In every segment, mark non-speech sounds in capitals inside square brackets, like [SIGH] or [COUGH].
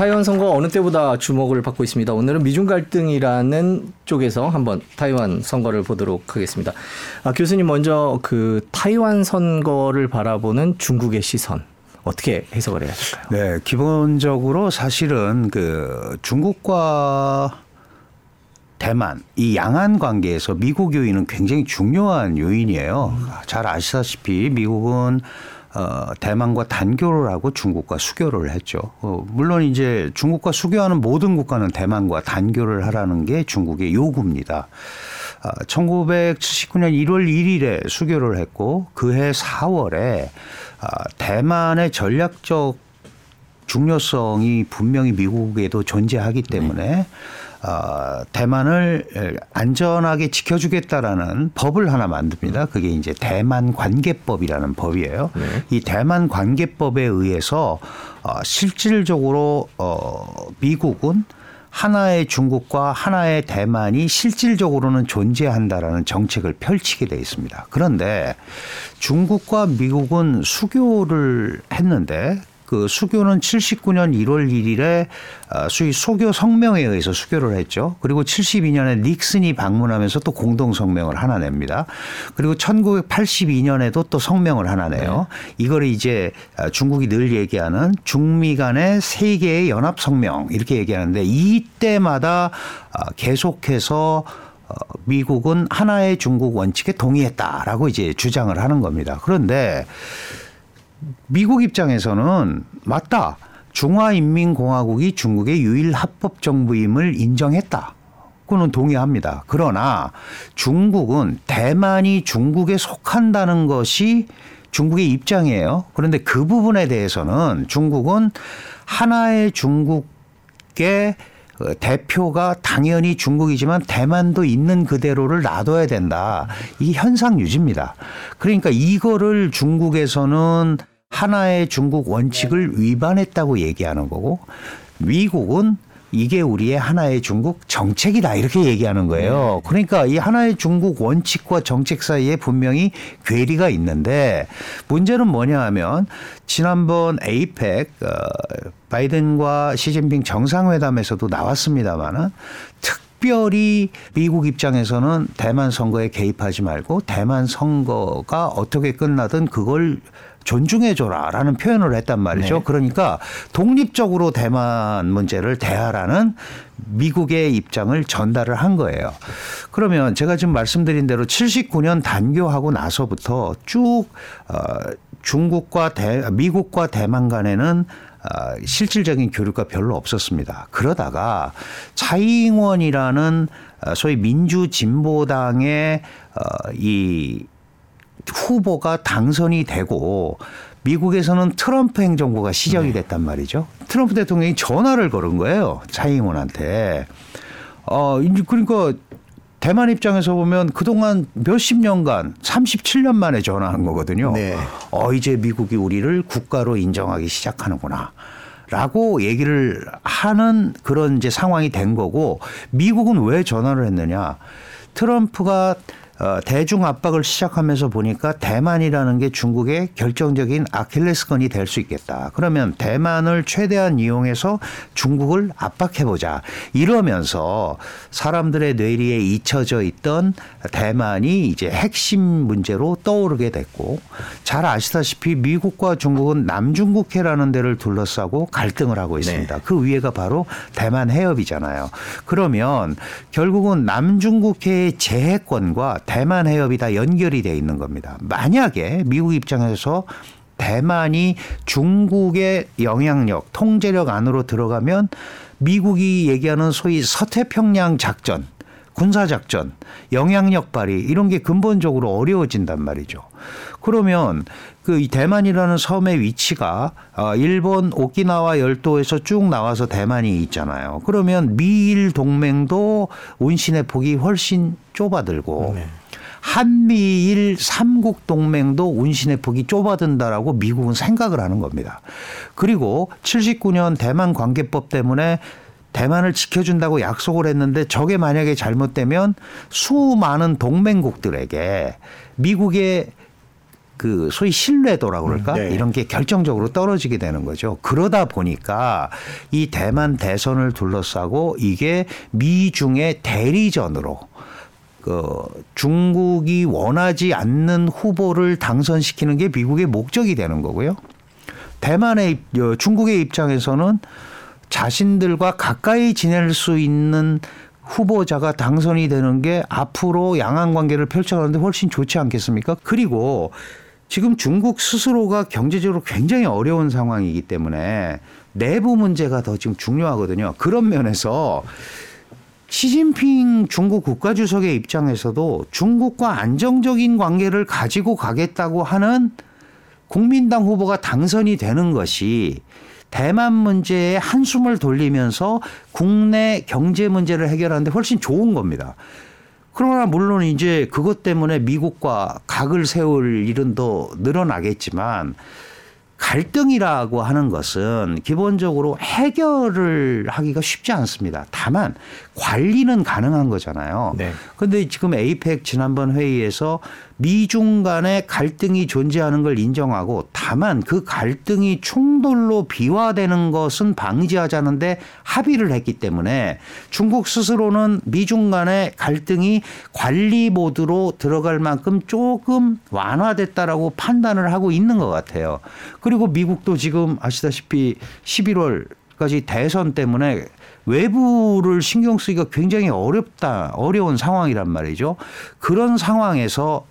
타이완 선거 어느 때보다 주목을 받고 있습니다. 오늘은 미중 갈등이라는 쪽에서 한번 타이완 선거를 보도록 하겠습니다. 아, 교수님 먼저 그 타이완 선거를 바라보는 중국의 시선 어떻게 해석을 해야 될까요? 네, 기본적으로 사실은 그 중국과 대만 이 양안 관계에서 미국 요인은 굉장히 중요한 요인이에요. 음. 잘 아시다시피 미국은 어, 대만과 단교를 하고 중국과 수교를 했죠. 어, 물론 이제 중국과 수교하는 모든 국가는 대만과 단교를 하라는 게 중국의 요구입니다. 아, 1979년 1월 1일에 수교를 했고 그해 4월에 아, 대만의 전략적 중요성이 분명히 미국에도 존재하기 때문에 네. 어, 대만을 안전하게 지켜주겠다라는 법을 하나 만듭니다. 그게 이제 대만 관계법이라는 법이에요. 네. 이 대만 관계법에 의해서 어, 실질적으로 어, 미국은 하나의 중국과 하나의 대만이 실질적으로는 존재한다라는 정책을 펼치게 돼 있습니다. 그런데 중국과 미국은 수교를 했는데 그 수교는 79년 1월 1일에 수의 수교 성명에 의해서 수교를 했죠. 그리고 72년에 닉슨이 방문하면서 또 공동 성명을 하나 냅니다. 그리고 1982년에도 또 성명을 하나 내요. 네. 이걸 이제 아, 중국이 늘 얘기하는 중미 간의 세계의 연합 성명 이렇게 얘기하는데 이때마다 아, 계속해서 어, 미국은 하나의 중국 원칙에 동의했다라고 이제 주장을 하는 겁니다. 그런데 미국 입장에서는 맞다. 중화인민공화국이 중국의 유일 합법 정부임을 인정했다. 그는 동의합니다. 그러나 중국은 대만이 중국에 속한다는 것이 중국의 입장이에요. 그런데 그 부분에 대해서는 중국은 하나의 중국의 그 대표가 당연히 중국이지만 대만도 있는 그대로를 놔둬야 된다. 이 현상 유지입니다. 그러니까 이거를 중국에서는 하나의 중국 원칙을 위반했다고 얘기하는 거고 미국은 이게 우리의 하나의 중국 정책이다 이렇게 얘기하는 거예요. 네. 그러니까 이 하나의 중국 원칙과 정책 사이에 분명히 괴리가 있는데 문제는 뭐냐 하면 지난번 에이펙 어, 바이든과 시진핑 정상회담에서도 나왔습니다마는 특별히 미국 입장에서는 대만 선거에 개입하지 말고 대만 선거가 어떻게 끝나든 그걸 존중해줘라 라는 표현을 했단 말이죠. 네. 그러니까 독립적으로 대만 문제를 대하라는 미국의 입장을 전달을 한 거예요. 그러면 제가 지금 말씀드린 대로 79년 단교하고 나서부터 쭉 어, 중국과 대, 미국과 대만 간에는 어, 실질적인 교류가 별로 없었습니다. 그러다가 차이잉원이라는 어, 소위 민주진보당의 어, 이 후보가 당선이 되고 미국에서는 트럼프 행정부가 시작이 네. 됐단 말이죠. 트럼프 대통령이 전화를 걸은 거예요. 차이잉원한테. 어, 그러니까 대만 입장에서 보면 그동안 몇십 년간 37년 만에 전화한 거거든요. 네. 어, 이제 미국이 우리를 국가로 인정하기 시작하는구나. 라고 얘기를 하는 그런 이제 상황이 된 거고 미국은 왜 전화를 했느냐. 트럼프가 어, 대중 압박을 시작하면서 보니까 대만이라는 게 중국의 결정적인 아킬레스건이 될 수 있겠다. 그러면 대만을 최대한 이용해서 중국을 압박해보자. 이러면서 사람들의 뇌리에 잊혀져 있던 대만이 이제 핵심 문제로 떠오르게 됐고 잘 아시다시피 미국과 중국은 남중국해라는 데를 둘러싸고 갈등을 하고 있습니다. 네. 그 위에가 바로 대만 해협이잖아요. 그러면 결국은 남중국해의 재해권과 대만 해협이 다 연결이 돼 있는 겁니다. 만약에 미국 입장에서 대만이 중국의 영향력, 통제력 안으로 들어가면 미국이 얘기하는 소위 서태평양 작전, 군사작전, 영향력 발휘 이런 게 근본적으로 어려워진단 말이죠. 그러면 그 대만이라는 섬의 위치가 어, 일본 오키나와 열도에서 쭉 나와서 대만이 있잖아요. 그러면 미일 동맹도 운신의 폭이 훨씬 좁아들고 네. 한미일 삼국 동맹도 운신의 폭이 좁아든다라고 미국은 생각을 하는 겁니다. 그리고 79년 대만 관계법 때문에 대만을 지켜준다고 약속을 했는데 저게 만약에 잘못되면 수많은 동맹국들에게 미국의 그 소위 신뢰도라고 그럴까 네. 이런 게 결정적으로 떨어지게 되는 거죠. 그러다 보니까 이 대만 대선을 둘러싸고 이게 미중의 대리전으로 그 중국이 원하지 않는 후보를 당선시키는 게 미국의 목적이 되는 거고요. 대만의 입- 어, 중국의 입장에서는 자신들과 가까이 지낼 수 있는 후보자가 당선이 되는 게 앞으로 양안 관계를 펼쳐가는데 훨씬 좋지 않겠습니까? 그리고 지금 중국 스스로가 경제적으로 굉장히 어려운 상황이기 때문에 내부 문제가 더 지금 중요하거든요. 그런 면에서 시진핑 중국 국가주석의 입장에서도 중국과 안정적인 관계를 가지고 가겠다고 하는 국민당 후보가 당선이 되는 것이 대만 문제에 한숨을 돌리면서 국내 경제 문제를 해결하는데 훨씬 좋은 겁니다. 그러나 물론 이제 그것 때문에 미국과 각을 세울 일은 더 늘어나겠지만 갈등이라고 하는 것은 기본적으로 해결을 하기가 쉽지 않습니다. 다만 관리는 가능한 거잖아요. 네. 근데 지금 에이펙 지난번 회의에서 미중 간의 갈등이 존재하는 걸 인정하고 다만 그 갈등이 충돌로 비화되는 것은 방지하자는데 합의를 했기 때문에 중국 스스로는 미중 간의 갈등이 관리 모드로 들어갈 만큼 조금 완화됐다라고 판단을 하고 있는 것 같아요. 그리고 미국도 지금 아시다시피 11월 까지 대선 때문에 외부를 신경 쓰기가 굉장히 어렵다, 어려운 상황이란 말이죠. 그런 상황에서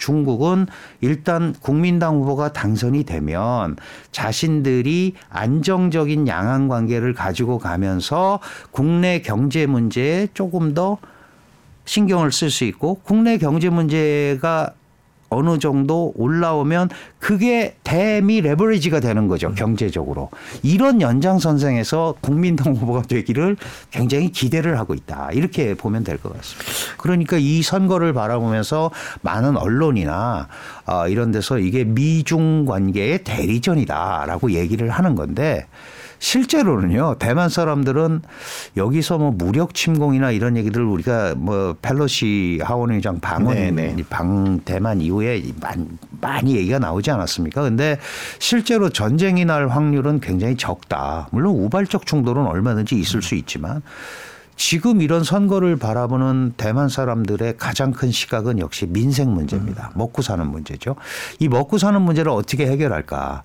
중국은 일단 국민당 후보가 당선이 되면 자신들이 안정적인 양안 관계를 가지고 가면서 국내 경제 문제에 조금 더 신경을 쓸 수 있고 국내 경제 문제가 어느 정도 올라오면 그게 대미 레버리지가 되는 거죠 경제적으로. 이런 연장선상에서 국민당 후보가 되기를 굉장히 기대를 하고 있다. 이렇게 보면 될 것 같습니다. 그러니까 이 선거를 바라보면서 많은 언론이나 어, 이런 데서 이게 미중 관계의 대리전이다라고 얘기를 하는 건데 실제로는요 대만 사람들은 여기서 뭐 무력 침공이나 이런 얘기들 우리가 뭐 펠로시 하원의장 방문 네네. 방 대만 이후에 많이, 많이 얘기가 나오지 않았습니까? 근데 실제로 전쟁이 날 확률은 굉장히 적다. 물론 우발적 충돌은 얼마든지 있을 수 있지만 지금 이런 선거를 바라보는 대만 사람들의 가장 큰 시각은 역시 민생 문제입니다. 먹고 사는 문제죠. 이 먹고 사는 문제를 어떻게 해결할까?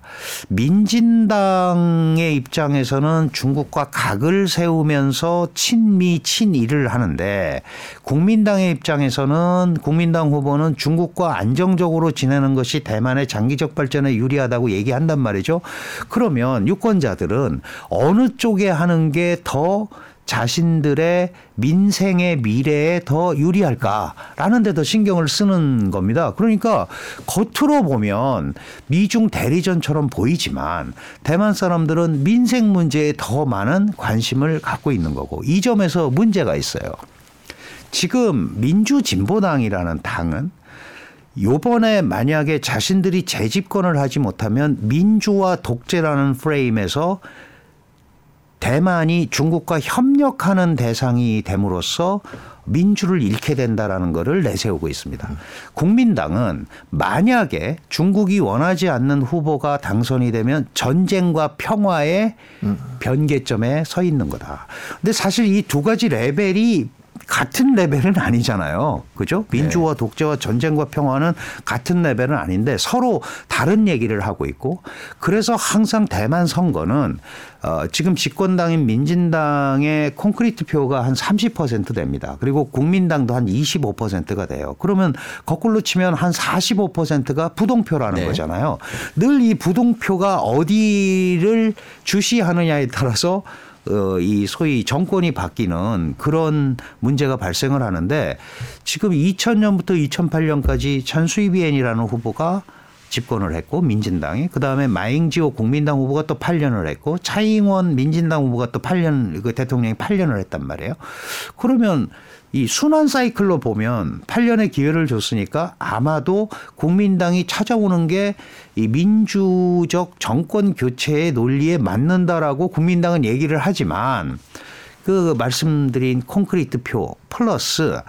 민진당의 입장에서는 중국과 각을 세우면서 친미 친일을 하는데 국민당의 입장에서는 국민당 후보는 중국과 안정적으로 지내는 것이 대만의 장기적 발전에 유리하다고 얘기한단 말이죠. 그러면 유권자들은 어느 쪽에 하는 게 더 자신들의 민생의 미래에 더 유리할까라는 데 더 신경을 쓰는 겁니다. 그러니까 겉으로 보면 미중 대리전처럼 보이지만 대만 사람들은 민생 문제에 더 많은 관심을 갖고 있는 거고 이 점에서 문제가 있어요. 지금 민주진보당이라는 당은 요번에 만약에 자신들이 재집권을 하지 못하면 민주화 독재라는 프레임에서 대만이 중국과 협력하는 대상이 됨으로써 민주를 잃게 된다라는 것을 내세우고 있습니다. 국민당은 만약에 중국이 원하지 않는 후보가 당선이 되면 전쟁과 평화의 변개점에 서 있는 거다. 근데 사실 이 두 가지 레벨이 같은 레벨은 아니잖아요. 그죠? 민주화 독재와 전쟁과 평화는 같은 레벨은 아닌데 서로 다른 얘기를 하고 있고 그래서 항상 대만 선거는 어, 지금 집권당인 민진당의 콘크리트 표가 한 30% 됩니다. 그리고 국민당도 한 25%가 돼요. 그러면 거꾸로 치면 한 45%가 부동표라는 네. 거잖아요. 늘 이 부동표가 어디를 주시하느냐에 따라서 어, 이 소위 정권이 바뀌는 그런 문제가 발생을 하는데 지금 2000년부터 2008년까지 천수이비엔이라는 후보가 집권을 했고 민진당이 그다음에 마잉지오 국민당 후보가 또 8년을 했고 차잉원 민진당 후보가 또 8년 그 대통령이 8년을 했단 말이에요. 그러면 이 순환 사이클로 보면 8년의 기회를 줬으니까 아마도 국민당이 찾아오는 게 이 민주적 정권 교체의 논리에 맞는다라고 국민당은 얘기를 하지만 그 말씀드린 콘크리트 표 플러스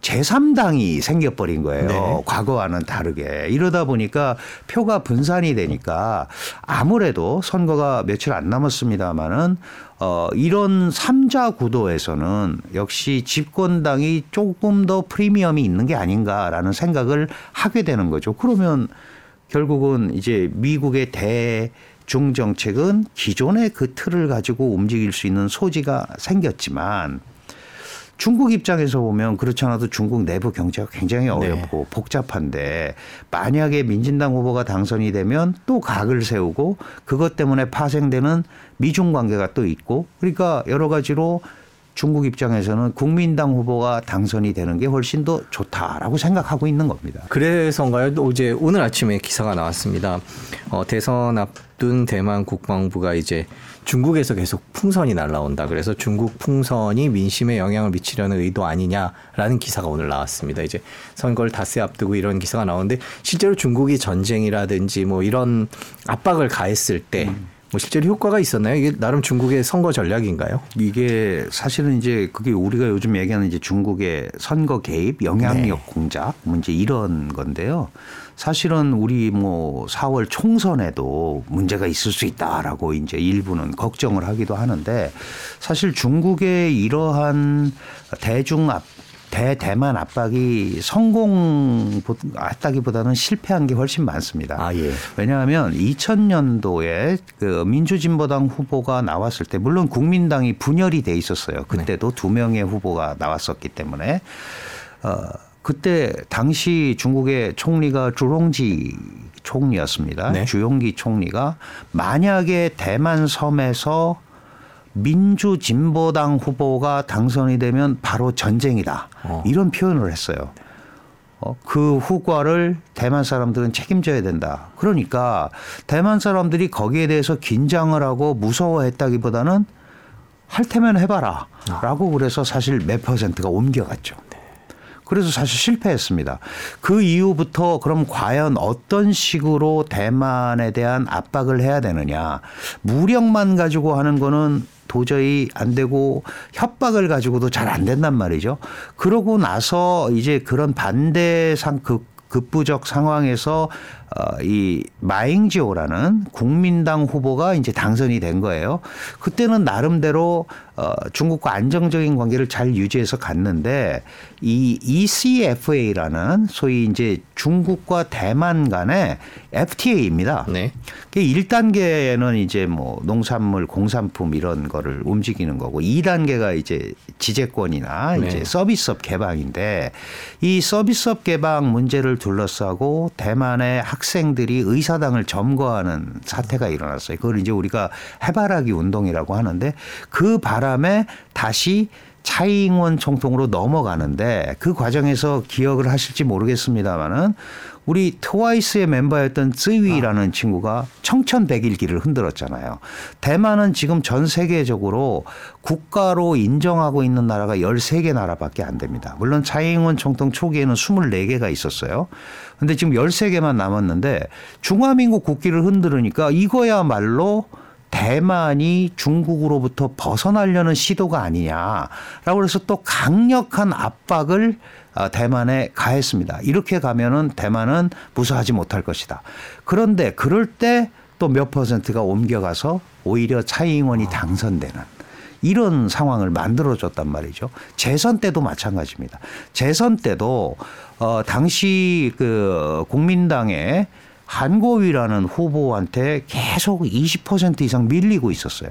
제3당이 생겨버린 거예요. 네. 과거와는 다르게. 이러다 보니까 표가 분산이 되니까 아무래도 선거가 며칠 안 남았습니다마는 어, 이런 삼자 구도에서는 역시 집권당이 조금 더 프리미엄이 있는 게 아닌가라는 생각을 하게 되는 거죠. 그러면 결국은 이제 미국의 대중 정책은 기존의 그 틀을 가지고 움직일 수 있는 소지가 생겼지만 중국 입장에서 보면 그렇지 않아도 중국 내부 경제가 굉장히 어렵고 복잡한데 만약에 민진당 후보가 당선이 되면 또 각을 세우고 그것 때문에 파생되는 미중 관계가 또 있고 그러니까 여러 가지로 중국 입장에서는 국민당 후보가 당선이 되는 게 훨씬 더 좋다라고 생각하고 있는 겁니다. 그래서인가요? 어제 오늘 아침에 기사가 나왔습니다. 어, 대선 앞둔 대만 국방부가 이제 중국에서 계속 풍선이 날라온다. 그래서 중국 풍선이 민심에 영향을 미치려는 의도 아니냐라는 기사가 오늘 나왔습니다. 이제 선거를 닷새 앞두고 이런 기사가 나오는데 실제로 중국이 전쟁이라든지 뭐 이런 압박을 가했을 때뭐 실제로 효과가 있었나요? 이게 나름 중국의 선거 전략인가요? 이게 사실은 이제 그게 우리가 요즘 얘기하는 이제 중국의 선거 개입, 영향력 네. 공작 문제 이런 건데요. 사실은 우리 뭐 4월 총선에도 문제가 있을 수 있다라고 이제 일부는 걱정을 하기도 하는데 사실 중국의 이러한 대중 압 대대만 압박이 성공했다기보다는 실패한 게 훨씬 많습니다. 아, 예. 왜냐하면 2000년도에 그 민주진보당 후보가 나왔을 때 물론 국민당이 분열이 돼 있었어요. 그때도 두 명의 후보가 나왔었기 때문에 어 그때 당시 중국의 총리가 주롱지 총리였습니다. 네. 주용기 총리가 만약에 대만 섬에서 민주진보당 후보가 당선이 되면 바로 전쟁이다. 어. 이런 표현을 했어요. 어, 그 후과를 대만 사람들은 책임져야 된다. 그러니까 대만 사람들이 거기에 대해서 긴장을 하고 무서워했다기보다는 할 테면 해봐라. 라고 그래서 사실 몇 퍼센트가 옮겨갔죠. 그래서 사실 실패했습니다. 그 이후부터 그럼 과연 어떤 식으로 대만에 대한 압박을 해야 되느냐. 무력만 가지고 하는 거는 도저히 안 되고 협박을 가지고도 잘 안 된단 말이죠. 그러고 나서 이제 그런 반대 상 그 급부적 상황에서 어, 이 마잉지오라는 국민당 후보가 이제 당선이 된 거예요. 그때는 나름대로 어, 중국과 안정적인 관계를 잘 유지해서 갔는데 이 ECFA라는 소위 이제 중국과 대만 간의 FTA입니다. 네. 그 1단계는 이제 뭐 농산물, 공산품 이런 거를 움직이는 거고 2단계가 이제 지재권이나 네. 이제 서비스업 개방인데 이 서비스업 개방 문제를 둘러싸고 대만의 학 생들이 의사당을 점거하는 사태가 일어났어요. 그걸 이제 우리가 해바라기 운동이라고 하는데 그 바람에 다시 차이잉원 총통으로 넘어가는데 그 과정에서 기억을 하실지 모르겠습니다만은 우리 트와이스의 멤버였던 쯔위라는 친구가 청천백일기를 흔들었잖아요. 대만은 지금 전 세계적으로 국가로 인정하고 있는 나라가 13개 나라밖에 안 됩니다. 물론 차이잉원 총통 초기에는 24개가 있었어요. 근데 지금 13개만 남았는데 중화민국 국기를 흔들으니까 이거야말로 대만이 중국으로부터 벗어나려는 시도가 아니냐라고 해서 또 강력한 압박을 아, 대만에 가했습니다. 이렇게 가면은 대만은 무사하지 못할 것이다. 그런데 그럴 때 또 몇 퍼센트가 옮겨가서 오히려 차이잉원이 당선되는 이런 상황을 만들어줬단 말이죠. 재선 때도 마찬가지입니다. 재선 때도 어 당시 그 국민당의 한고위라는 후보한테 계속 20% 이상 밀리고 있었어요.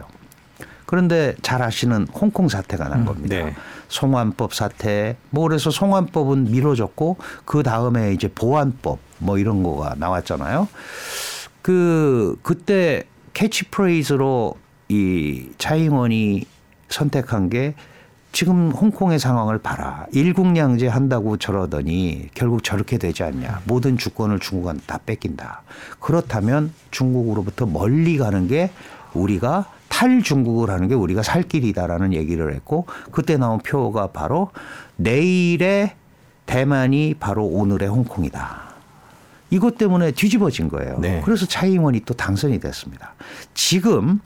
그런데 잘 아시는 홍콩 사태가 난 겁니다. 네. 송환법 사태. 뭐 그래서 송환법은 미뤄졌고 그 다음에 이제 보안법 뭐 이런 거가 나왔잖아요. 그 그때 캐치프레이즈로 이 차잉원이 선택한 게 지금 홍콩의 상황을 봐라. 일국량제 한다고 저러더니 결국 저렇게 되지 않냐. 모든 주권을 중국한테 다 뺏긴다. 그렇다면 중국으로부터 멀리 가는 게 우리가 탈중국을 하는 게 우리가 살 길이다라는 얘기를 했고 그때 나온 표가 바로 내일의 대만이 바로 오늘의 홍콩이다. 이것 때문에 뒤집어진 거예요. 네. 그래서 차이잉원이 또 당선이 됐습니다. 지금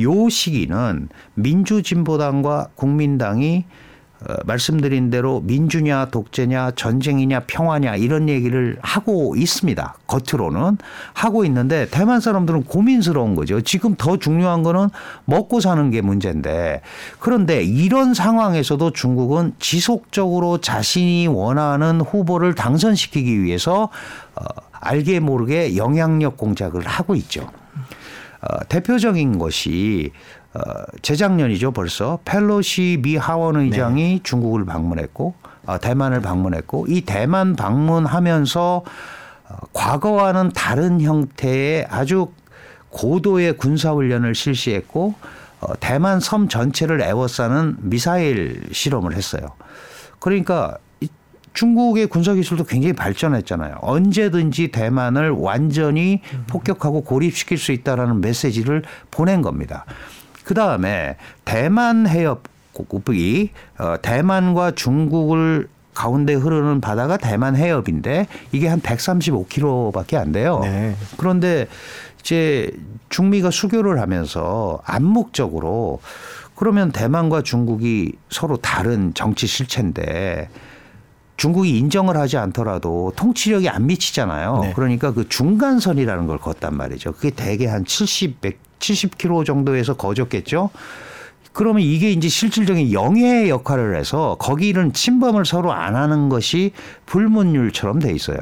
요 시기는 민주진보당과 국민당이 어, 말씀드린 대로 민주냐 독재냐 전쟁이냐 평화냐 이런 얘기를 하고 있습니다. 겉으로는 하고 있는데 대만 사람들은 고민스러운 거죠. 지금 더 중요한 거는 먹고 사는 게 문제인데 그런데 이런 상황에서도 중국은 지속적으로 자신이 원하는 후보를 당선시키기 위해서 어, 알게 모르게 영향력 공작을 하고 있죠. 어, 대표적인 것이 어, 재작년이죠 벌써 펠로시 미 하원 의장이 네. 중국을 방문했고 어, 대만을 방문했고 이 대만 방문하면서 어, 과거와는 다른 형태의 아주 고도의 군사 훈련을 실시했고 어, 대만 섬 전체를 에워싸는 미사일 실험을 했어요. 그러니까 중국의 군사 기술도 굉장히 발전했잖아요. 언제든지 대만을 완전히 폭격하고 고립시킬 수 있다라는 메시지를 보낸 겁니다. 그 다음에 대만 해협국이 어, 대만과 중국을 가운데 흐르는 바다가 대만 해협인데 이게 한 135km밖에 안 돼요. 네. 그런데 이제 중미가 수교를 하면서 암묵적으로 그러면 대만과 중국이 서로 다른 정치 실체인데 중국이 인정을 하지 않더라도 통치력이 안 미치잖아요. 네. 그러니까 그 중간선이라는 걸 걷단 말이죠. 그게 대개 한 70, 100, 70km 정도에서 거졌겠죠. 그러면 이게 이제 실질적인 영해 역할을 해서 거기는 침범을 서로 안 하는 것이 불문율처럼 돼 있어요.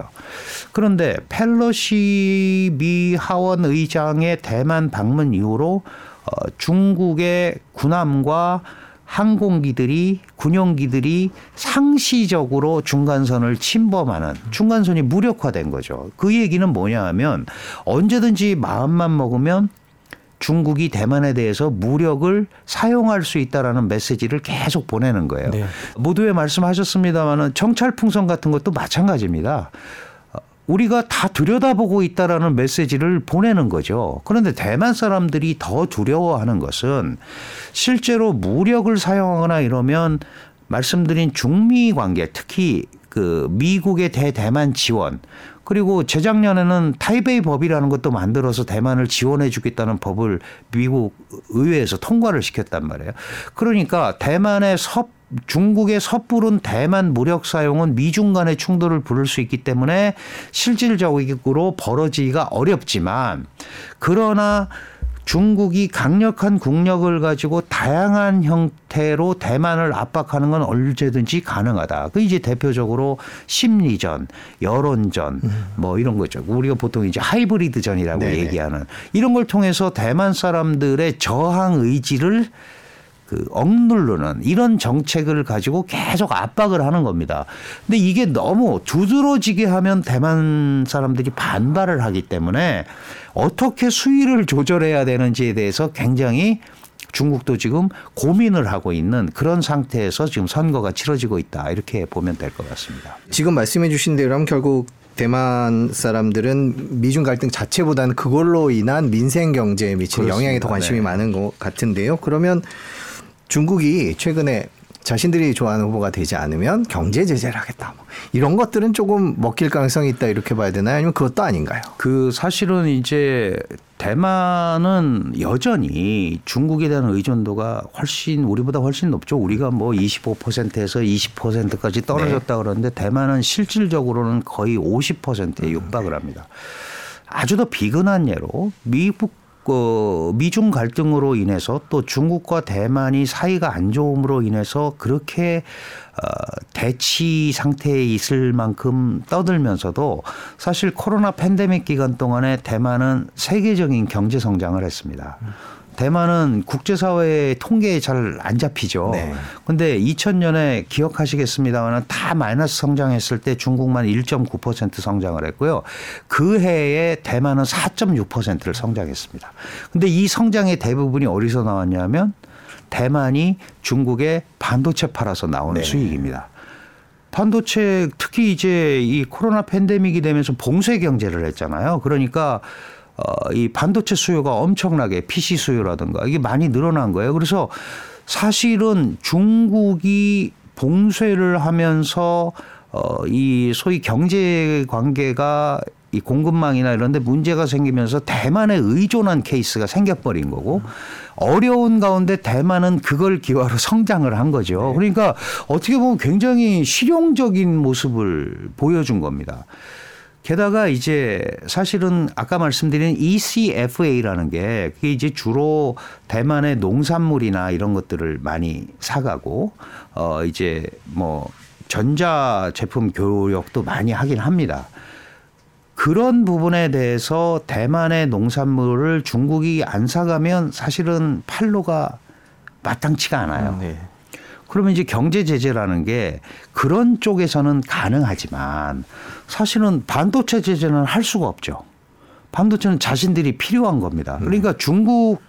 그런데 펠로시 미 하원 의장의 대만 방문 이후로 어, 중국의 군함과 항공기들이 군용기들이 상시적으로 중간선을 침범하는 중간선이 무력화된 거죠. 그 얘기는 뭐냐 하면 언제든지 마음만 먹으면 중국이 대만에 대해서 무력을 사용할 수 있다라는 메시지를 계속 보내는 거예요. 네. 모두에 말씀하셨습니다마는 정찰 풍선 같은 것도 마찬가지입니다. 우리가 다 들여다보고 있다라는 메시지를 보내는 거죠. 그런데 대만 사람들이 더 두려워하는 것은 실제로 무력을 사용하거나 이러면 말씀드린 중미 관계 특히 그 미국의 대대만 지원 그리고 재작년에는 타이베이 법이라는 것도 만들어서 대만을 지원해 주겠다는 법을 미국 의회에서 통과를 시켰단 말이에요. 그러니까 대만의 섭 중국의 섣부른 대만 무력 사용은 미중 간의 충돌을 부를 수 있기 때문에 실질적으로 벌어지기가 어렵지만 그러나 중국이 강력한 국력을 가지고 다양한 형태로 대만을 압박하는 건 언제든지 가능하다. 그 이제 대표적으로 심리전, 여론전 음. 뭐 이런 거죠. 우리가 보통 이제 하이브리드전이라고 네네. 얘기하는 이런 걸 통해서 대만 사람들의 저항 의지를 그 억누르는 이런 정책을 가지고 계속 압박을 하는 겁니다. 근데 이게 너무 두드러지게 하면 대만 사람들이 반발을 하기 때문에 어떻게 수위를 조절해야 되는지에 대해서 굉장히 중국도 지금 고민을 하고 있는 그런 상태에서 지금 선거가 치러지고 있다. 이렇게 보면 될 것 같습니다. 지금 말씀해 주신 대로 결국 대만 사람들은 미중 갈등 자체보다는 그걸로 인한 민생 경제에 미치는 그렇습니다. 영향에 더 관심이 네. 많은 것 같은데요. 그러면 중국이 최근에 자신들이 좋아하는 후보가 되지 않으면 경제 제재를 하겠다. 뭐 이런 것들은 조금 먹힐 가능성이 있다 이렇게 봐야 되나요? 아니면 그것도 아닌가요? 그 사실은 이제 대만은 여전히 중국에 대한 의존도가 훨씬 우리보다 훨씬 높죠. 우리가 뭐 25%에서 20%까지 떨어졌다 네. 그러는데 대만은 실질적으로는 거의 50%에 육박을 합니다. 아주 더 비근한 예로 미국 그 미중 갈등으로 인해서 또 중국과 대만이 사이가 안 좋음으로 인해서 그렇게 어 대치 상태에 있을 만큼 떠들면서도 사실 코로나 팬데믹 기간 동안에 대만은 세계적인 경제 성장을 했습니다. 대만은 국제사회의 통계에 잘 안 잡히죠. 네. 근데 2000년에 기억하시겠습니다만 다 마이너스 성장했을 때 중국만 1.9% 성장을 했고요. 그 해에 대만은 4.6%를 성장했습니다. 근데 이 성장의 대부분이 어디서 나왔냐면 대만이 중국에 반도체 팔아서 나온 네. 수익입니다. 반도체 특히 이제 이 코로나 팬데믹이 되면서 봉쇄 경제를 했잖아요. 그러니까 어, 이 반도체 수요가 엄청나게 PC 수요라든가 이게 많이 늘어난 거예요. 그래서 사실은 중국이 봉쇄를 하면서 어, 이 소위 경제 관계가 이 공급망이나 이런 데 문제가 생기면서 대만에 의존한 케이스가 생겨버린 거고 어려운 가운데 대만은 그걸 기화로 [LAUGHS] 성장을 한 거죠. 그러니까 어떻게 보면 굉장히 실용적인 모습을 보여준 겁니다. 게다가 이제 사실은 아까 말씀드린 ECFA라는 게 그게 이제 주로 대만의 농산물이나 이런 것들을 많이 사가고 어 이제 뭐 전자 제품 교역도 많이 하긴 합니다. 그런 부분에 대해서 대만의 농산물을 중국이 안 사가면 사실은 팔로가 마땅치가 않아요. 네. 그러면 이제 경제 제재라는 게 그런 쪽에서는 가능하지만 사실은 반도체 제재는 할 수가 없죠. 반도체는 자신들이 필요한 겁니다. 그러니까 중국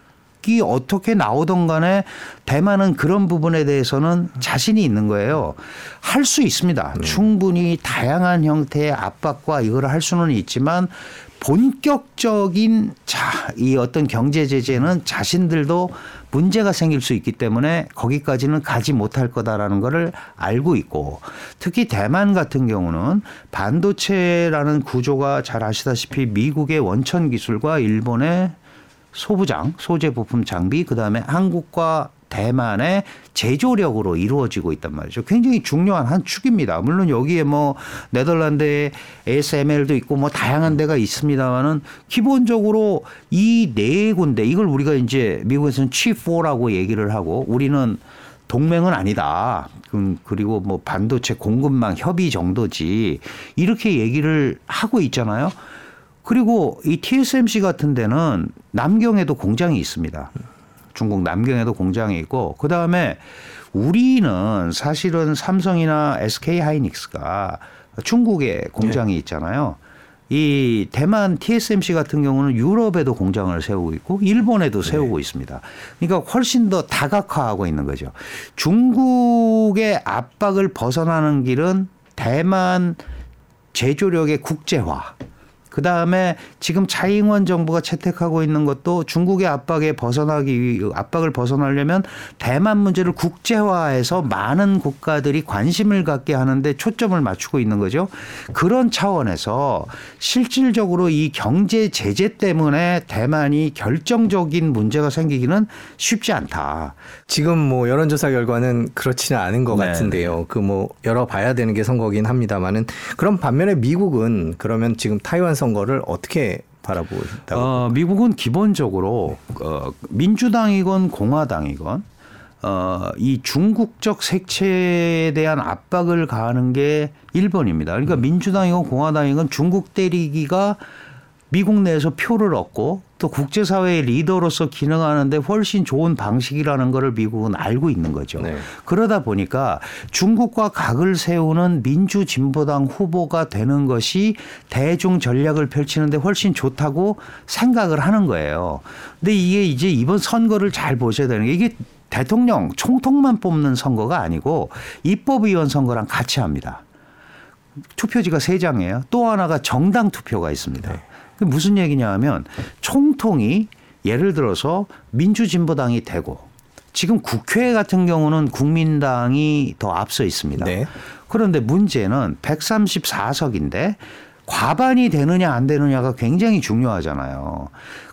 이 어떻게 나오던 간에 대만은 그런 부분에 대해서는 자신이 있는 거예요. 할 수 있습니다. 충분히 다양한 형태의 압박과 이걸 할 수는 있지만 본격적인 자, 이 어떤 경제 제재는 자신들도 문제가 생길 수 있기 때문에 거기까지는 가지 못할 거다라는 거를 알고 있고 특히 대만 같은 경우는 반도체라는 구조가 잘 아시다시피 미국의 원천 기술과 일본의 소부장, 소재 부품 장비, 그다음에 한국과 대만의 제조력으로 이루어지고 있단 말이죠. 굉장히 중요한 한 축입니다. 물론 여기에 뭐 네덜란드의 ASML도 있고 뭐 다양한 데가 있습니다만은 기본적으로 이 네 군데 이걸 우리가 이제 미국에서는 G4라고 얘기를 하고 우리는 동맹은 아니다. 음, 그리고 뭐 반도체 공급망 협의 정도지 이렇게 얘기를 하고 있잖아요. 그리고 이 TSMC 같은 데는 남경에도 공장이 있습니다. 중국 남경에도 공장이 있고 그 다음에 우리는 사실은 삼성이나 SK 하이닉스가 중국에 공장이 있잖아요. 이 대만 TSMC 같은 경우는 유럽에도 공장을 세우고 있고 일본에도 세우고 있습니다. 그러니까 훨씬 더 다각화하고 있는 거죠. 중국의 압박을 벗어나는 길은 대만 제조력의 국제화. 그 다음에 지금 차잉원 정부가 채택하고 있는 것도 중국의 압박에 벗어나기 위 압박을 벗어나려면 대만 문제를 국제화해서 많은 국가들이 관심을 갖게 하는데 초점을 맞추고 있는 거죠. 그런 차원에서 실질적으로 이 경제 제재 때문에 대만이 결정적인 문제가 생기기는 쉽지 않다. 지금 뭐 여론조사 결과는 그렇지는 않은 것 네, 같은데요. 그 뭐 열어봐야 되는 게 선거긴 합니다만은 그럼 반면에 미국은 그러면 지금 타이완 선 거를 어떻게 바라보고 있다고? 어, 미국은 기본적으로 어, 민주당이건 공화당이건 어, 이 중국적 색채에 대한 압박을 가하는 게 1번입니다. 그러니까 민주당이건 공화당이건 중국 때리기가 미국 내에서 표를 얻고 또 국제사회의 리더로서 기능하는데 훨씬 좋은 방식이라는 것을 미국은 알고 있는 거죠. 네. 그러다 보니까 중국과 각을 세우는 민주진보당 후보가 되는 것이 대중 전략을 펼치는데 훨씬 좋다고 생각을 하는 거예요. 근데 이게 이제 이번 선거를 잘 보셔야 되는 게 이게 대통령 총통만 뽑는 선거가 아니고 입법위원 선거랑 같이 합니다. 투표지가 세 장이에요. 또 하나가 정당 투표가 있습니다. 네. 그게 무슨 얘기냐 하면 총통이 예를 들어서 민주진보당이 되고 지금 국회 같은 경우는 국민당이 더 앞서 있습니다. 네. 그런데 문제는 134석인데 과반이 되느냐 안 되느냐가 굉장히 중요하잖아요.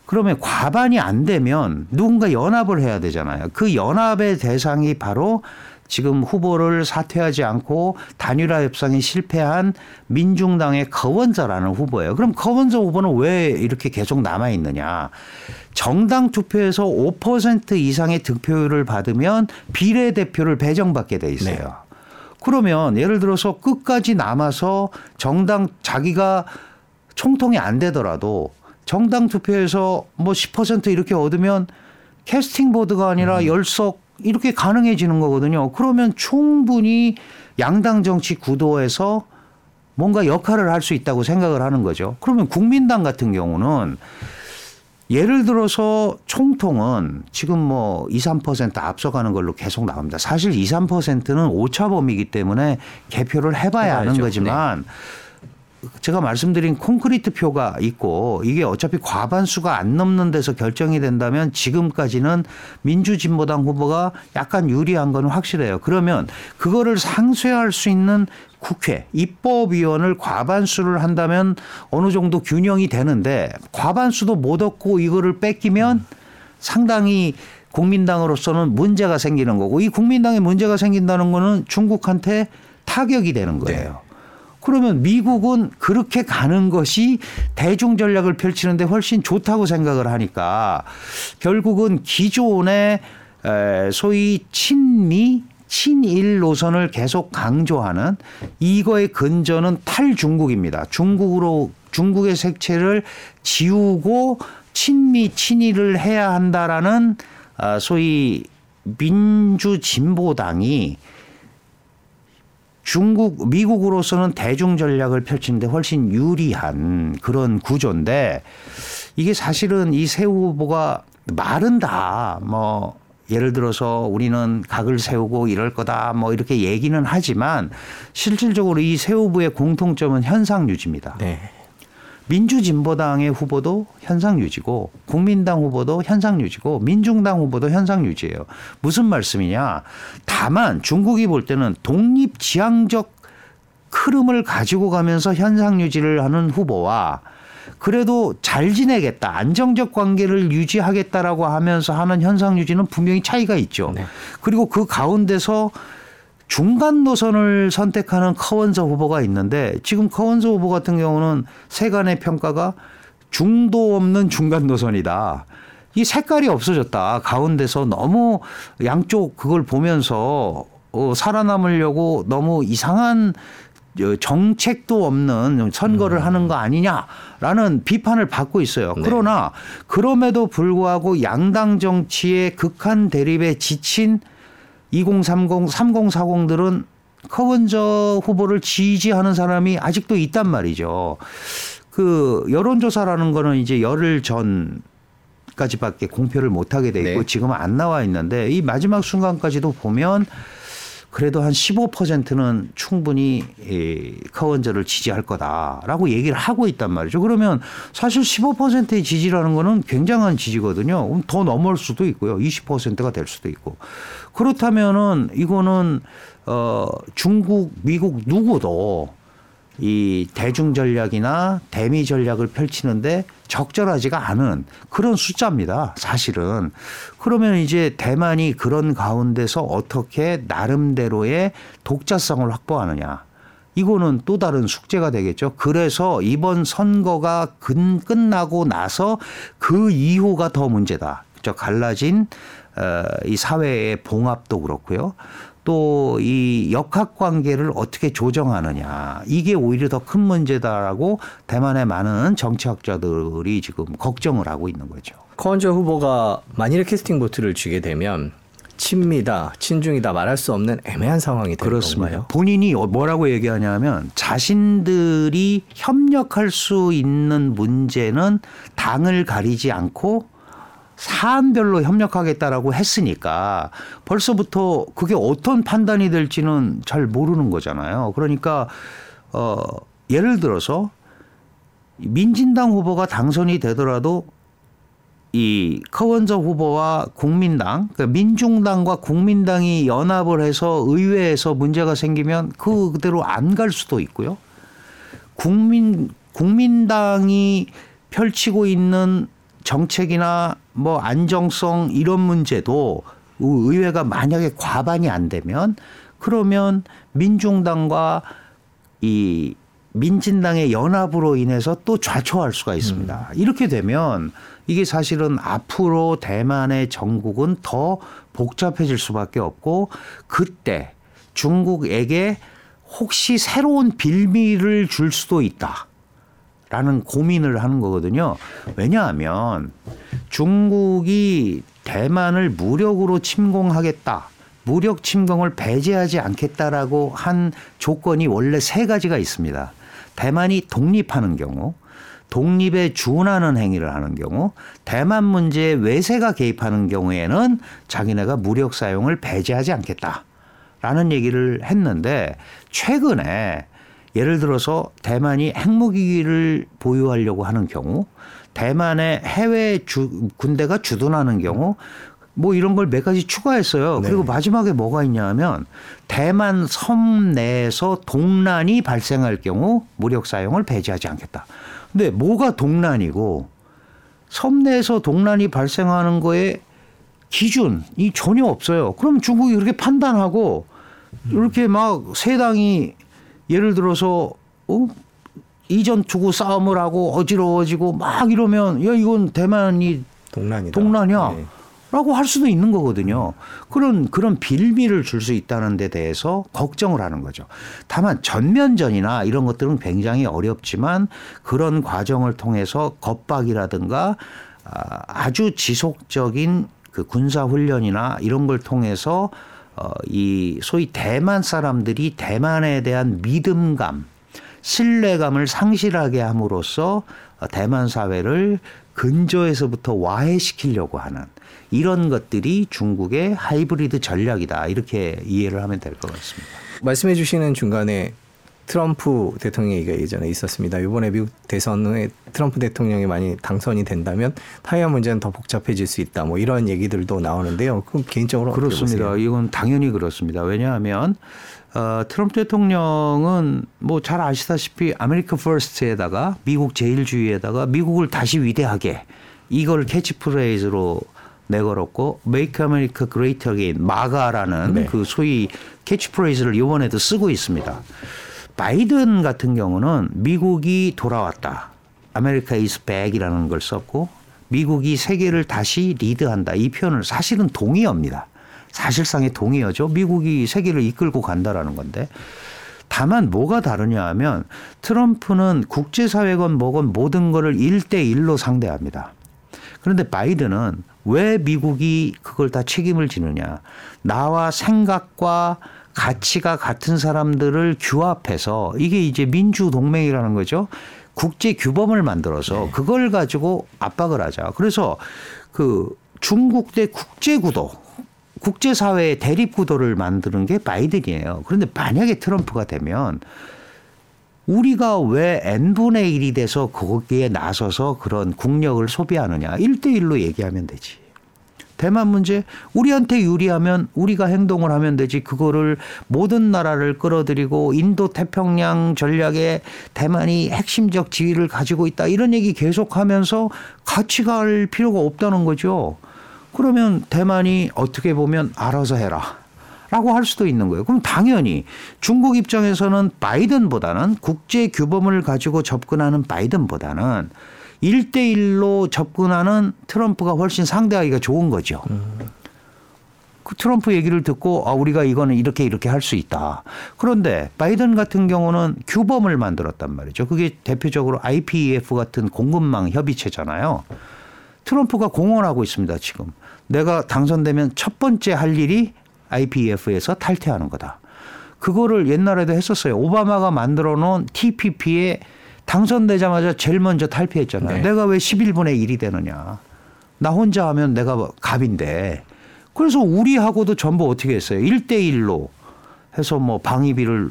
그러면 과반이 안 되면 누군가 연합을 해야 되잖아요. 그 연합의 대상이 바로 지금 후보를 사퇴하지 않고 단일화 협상에 실패한 민중당의 거원자라는 후보예요. 그럼 거원자 후보는 왜 이렇게 계속 남아 있느냐? 정당 투표에서 5% 이상의 득표율을 받으면 비례대표를 배정받게 돼 있어요. 네. 그러면 예를 들어서 끝까지 남아서 정당 자기가 총통이 안 되더라도 정당 투표에서 뭐 10% 이렇게 얻으면 캐스팅 보드가 아니라 열석 이렇게 가능해지는 거거든요. 그러면 충분히 양당 정치 구도에서 뭔가 역할을 할 수 있다고 생각을 하는 거죠. 그러면 국민당 같은 경우는 예를 들어서 총통은 지금 뭐 2, 3% 앞서가는 걸로 계속 나옵니다. 사실 2, 3%는 오차범위이기 때문에 개표를 해봐야 해봐야죠. 거지만 제가 말씀드린 콘크리트 표가 있고 이게 어차피 과반수가 안 넘는 데서 결정이 된다면 지금까지는 민주진보당 후보가 약간 유리한 건 확실해요. 그러면 그거를 상쇄할 수 있는 국회 입법위원을 과반수를 한다면 어느 정도 균형이 되는데 과반수도 못 얻고 이거를 뺏기면 상당히 국민당으로서는 문제가 생기는 거고 이 국민당에 문제가 생긴다는 거는 중국한테 타격이 되는 거예요. 그러면 미국은 그렇게 가는 것이 대중 전략을 펼치는데 훨씬 좋다고 생각을 하니까 결국은 기존의 소위 친미 친일 노선을 계속 강조하는 이거의 근저는 탈중국입니다. 중국으로 중국의 색채를 지우고 친미 친일을 해야 한다라는 아, 소위 민주 진보당이 중국 미국으로서는 대중 전략을 펼치는데 훨씬 유리한 그런 구조인데 이게 사실은 이 새 후보가 말은 다 뭐 예를 들어서 우리는 각을 세우고 이럴 거다 뭐 이렇게 얘기는 하지만 실질적으로 이 새 후보의 공통점은 현상 유지입니다. 네. 민주진보당의 후보도 현상 유지고 국민당 후보도 현상 유지고 민중당 후보도 현상 유지예요. 무슨 말씀이냐? 다만 중국이 볼 때는 독립 지향적 흐름을 가지고 가면서 현상 유지를 하는 후보와 그래도 잘 지내겠다, 안정적 관계를 유지하겠다라고 하면서 하는 현상 유지는 분명히 차이가 있죠. 네. 그리고 그 가운데서 중간 노선을 선택하는 커원서 후보가 있는데 지금 커원서 후보 같은 경우는 세간의 평가가 중도 없는 중간 노선이다. 이 색깔이 없어졌다. 가운데서 너무 양쪽 그걸 보면서 어, 살아남으려고 너무 이상한 정책도 없는 선거를 음. 하는 거 아니냐라는 비판을 받고 있어요. 네. 그러나 그럼에도 불구하고 양당 정치의 극한 대립에 지친 2030, 3040들은 커먼저 후보를 지지하는 사람이 아직도 있단 말이죠. 그 여론조사라는 거는 이제 열흘 전 까지밖에 공표를 못 하게 돼 있고 네. 지금은 안 나와 있는데 이 마지막 순간까지도 보면 그래도 한 15%는 충분히 이 커원저를 지지할 거다라고 얘기를 하고 있단 말이죠. 그러면 사실 15%의 지지라는 거는 굉장한 지지거든요. 더 넘을 수도 있고요. 20%가 될 수도 있고. 그렇다면은 이거는 어 중국, 미국 누구도 이 대중 전략이나 대미 전략을 펼치는데 적절하지가 않은 그런 숫자입니다. 사실은. 그러면 이제 대만이 그런 가운데서 어떻게 나름대로의 독자성을 확보하느냐. 이거는 또 다른 숙제가 되겠죠. 그래서 이번 선거가 끝나고 나서 그 이후가 더 문제다. 저 갈라진 어, 이 사회의 봉합도 그렇고요. 또 이 역학 관계를 어떻게 조정하느냐 이게 오히려 더 큰 문제다라고 대만의 많은 정치학자들이 지금 걱정을 하고 있는 거죠. 커언저 후보가 만일에 캐스팅 보트를 쥐게 되면 친미다, 친중이다 말할 수 없는 애매한 상황이 되는 그렇습니다. 건가요? 본인이 뭐라고 얘기하냐면 자신들이 협력할 수 있는 문제는 당을 가리지 않고 사안별로 협력하겠다라고 했으니까 벌써부터 그게 어떤 판단이 될지는 잘 모르는 거잖아요. 그러니까 어 예를 들어서 민진당 후보가 당선이 되더라도 이 커원저 후보와 국민당, 그러니까 민중당과 국민당이 연합을 해서 의회에서 문제가 생기면 그 그대로 안 갈 수도 있고요. 국민 국민당이 펼치고 있는 정책이나 뭐 안정성 이런 문제도 의회가 만약에 과반이 안 되면 그러면 민중당과 이 민진당의 연합으로 인해서 또 좌초할 수가 있습니다. 음. 이렇게 되면 이게 사실은 앞으로 대만의 정국은 더 복잡해질 수밖에 없고 그때 중국에게 혹시 새로운 빌미를 줄 수도 있다. 라는 고민을 하는 거거든요. 왜냐하면 중국이 대만을 무력으로 침공하겠다. 무력 침공을 배제하지 않겠다라고 한 조건이 원래 세 가지가 있습니다. 대만이 독립하는 경우, 독립에 준하는 행위를 하는 경우, 대만 문제에 외세가 개입하는 경우에는 자기네가 무력 사용을 배제하지 않겠다 라는 얘기를 했는데 최근에 예를 들어서 대만이 핵무기를 보유하려고 하는 경우 대만의 해외 주, 군대가 주둔하는 경우 뭐 이런 걸 몇 가지 추가했어요. 네. 그리고 마지막에 뭐가 있냐면 대만 섬 내에서 동란이 발생할 경우 무력 사용을 배제하지 않겠다. 근데 뭐가 동란이고 섬 내에서 동란이 발생하는 거에 기준이 전혀 없어요. 그럼 중국이 그렇게 판단하고 이렇게 막 세당이 예를 들어서 어? 이전 투구 싸움을 하고 어지러워지고 막 이러면 야 이건 대만이 동란이다. 동란이야. 네. 라고 할 수도 있는 거거든요. 그런 그런 빌미를 줄 수 있다는 데 대해서 걱정을 하는 거죠. 다만 전면전이나 이런 것들은 굉장히 어렵지만 그런 과정을 통해서 겁박이라든가 아, 아주 지속적인 그 군사 훈련이나 이런 걸 통해서 어, 이 소위 대만 사람들이 대만에 대한 믿음감, 신뢰감을 상실하게 함으로써 어, 대만 사회를 근저에서부터 와해시키려고 하는 이런 것들이 중국의 하이브리드 전략이다 이렇게 이해를 하면 될 것 같습니다. 말씀해 주시는 중간에 트럼프 대통령 얘기가 예전에 있었습니다. 이번에 미국 대선 후에 트럼프 대통령이 많이 당선이 된다면 타이완 문제는 더 복잡해질 수 있다. 뭐 이런 얘기들도 나오는데요. 그럼 개인적으로 그렇습니다. 보세요? 이건 당연히 그렇습니다. 왜냐하면 어, 트럼프 대통령은 뭐 잘 아시다시피 America First에다가 미국 제일주의에다가 미국을 다시 위대하게 이걸 캐치프레이즈로 내걸었고 Make America Great Again MAGA라는 네. 그 소위 캐치프레이즈를 이번에도 쓰고 있습니다. 바이든 같은 경우는 미국이 돌아왔다. America is back이라는 걸 썼고 미국이 세계를 다시 리드한다. 이 표현을 사실은 동의어입니다. 사실상의 동의어죠. 미국이 세계를 이끌고 간다라는 건데 다만 뭐가 다르냐 하면 트럼프는 국제사회건 뭐건 모든 거를 일대일로 상대합니다. 그런데 바이든은 왜 미국이 그걸 다 책임을 지느냐. 나와 생각과 가치가 같은 사람들을 규합해서 이게 이제 민주 동맹이라는 거죠. 국제 규범을 만들어서 그걸 가지고 압박을 하자. 그래서 그 중국 대 국제 구도 국제사회의 대립 구도를 만드는 게 바이든이에요. 그런데 만약에 트럼프가 되면 우리가 왜 n분의 1이 돼서 거기에 나서서 그런 국력을 소비하느냐. 1대1로 얘기하면 되지. 대만 문제 우리한테 유리하면 우리가 행동을 하면 되지 그거를 모든 나라를 끌어들이고 인도 태평양 전략에 대만이 핵심적 지위를 가지고 있다 이런 얘기 계속하면서 같이 갈 필요가 없다는 거죠. 그러면 대만이 어떻게 보면 알아서 해라. 라고 할 수도 있는 거예요. 그럼 당연히 중국 입장에서는 바이든보다는 국제 규범을 가지고 접근하는 바이든보다는 1대1로 접근하는 트럼프가 훨씬 상대하기가 좋은 거죠. 그 트럼프 얘기를 듣고 아 우리가 이거는 이렇게 이렇게 할 수 있다. 그런데 바이든 같은 경우는 규범을 만들었단 말이죠. 그게 대표적으로 IPEF 같은 공급망 협의체잖아요. 트럼프가 공언하고 있습니다. 지금 내가 당선되면 첫 번째 할 일이 IPEF에서 탈퇴하는 거다. 그거를 옛날에도 했었어요. 오바마가 만들어 놓은 TPP에 당선되자마자 제일 먼저 탈피했잖아요. 네. 내가 왜 11분의 1이 되느냐. 나 혼자 하면 내가 뭐 갑인데. 그래서 우리하고도 전부 어떻게 했어요? 1대1로 해서 뭐 방위비를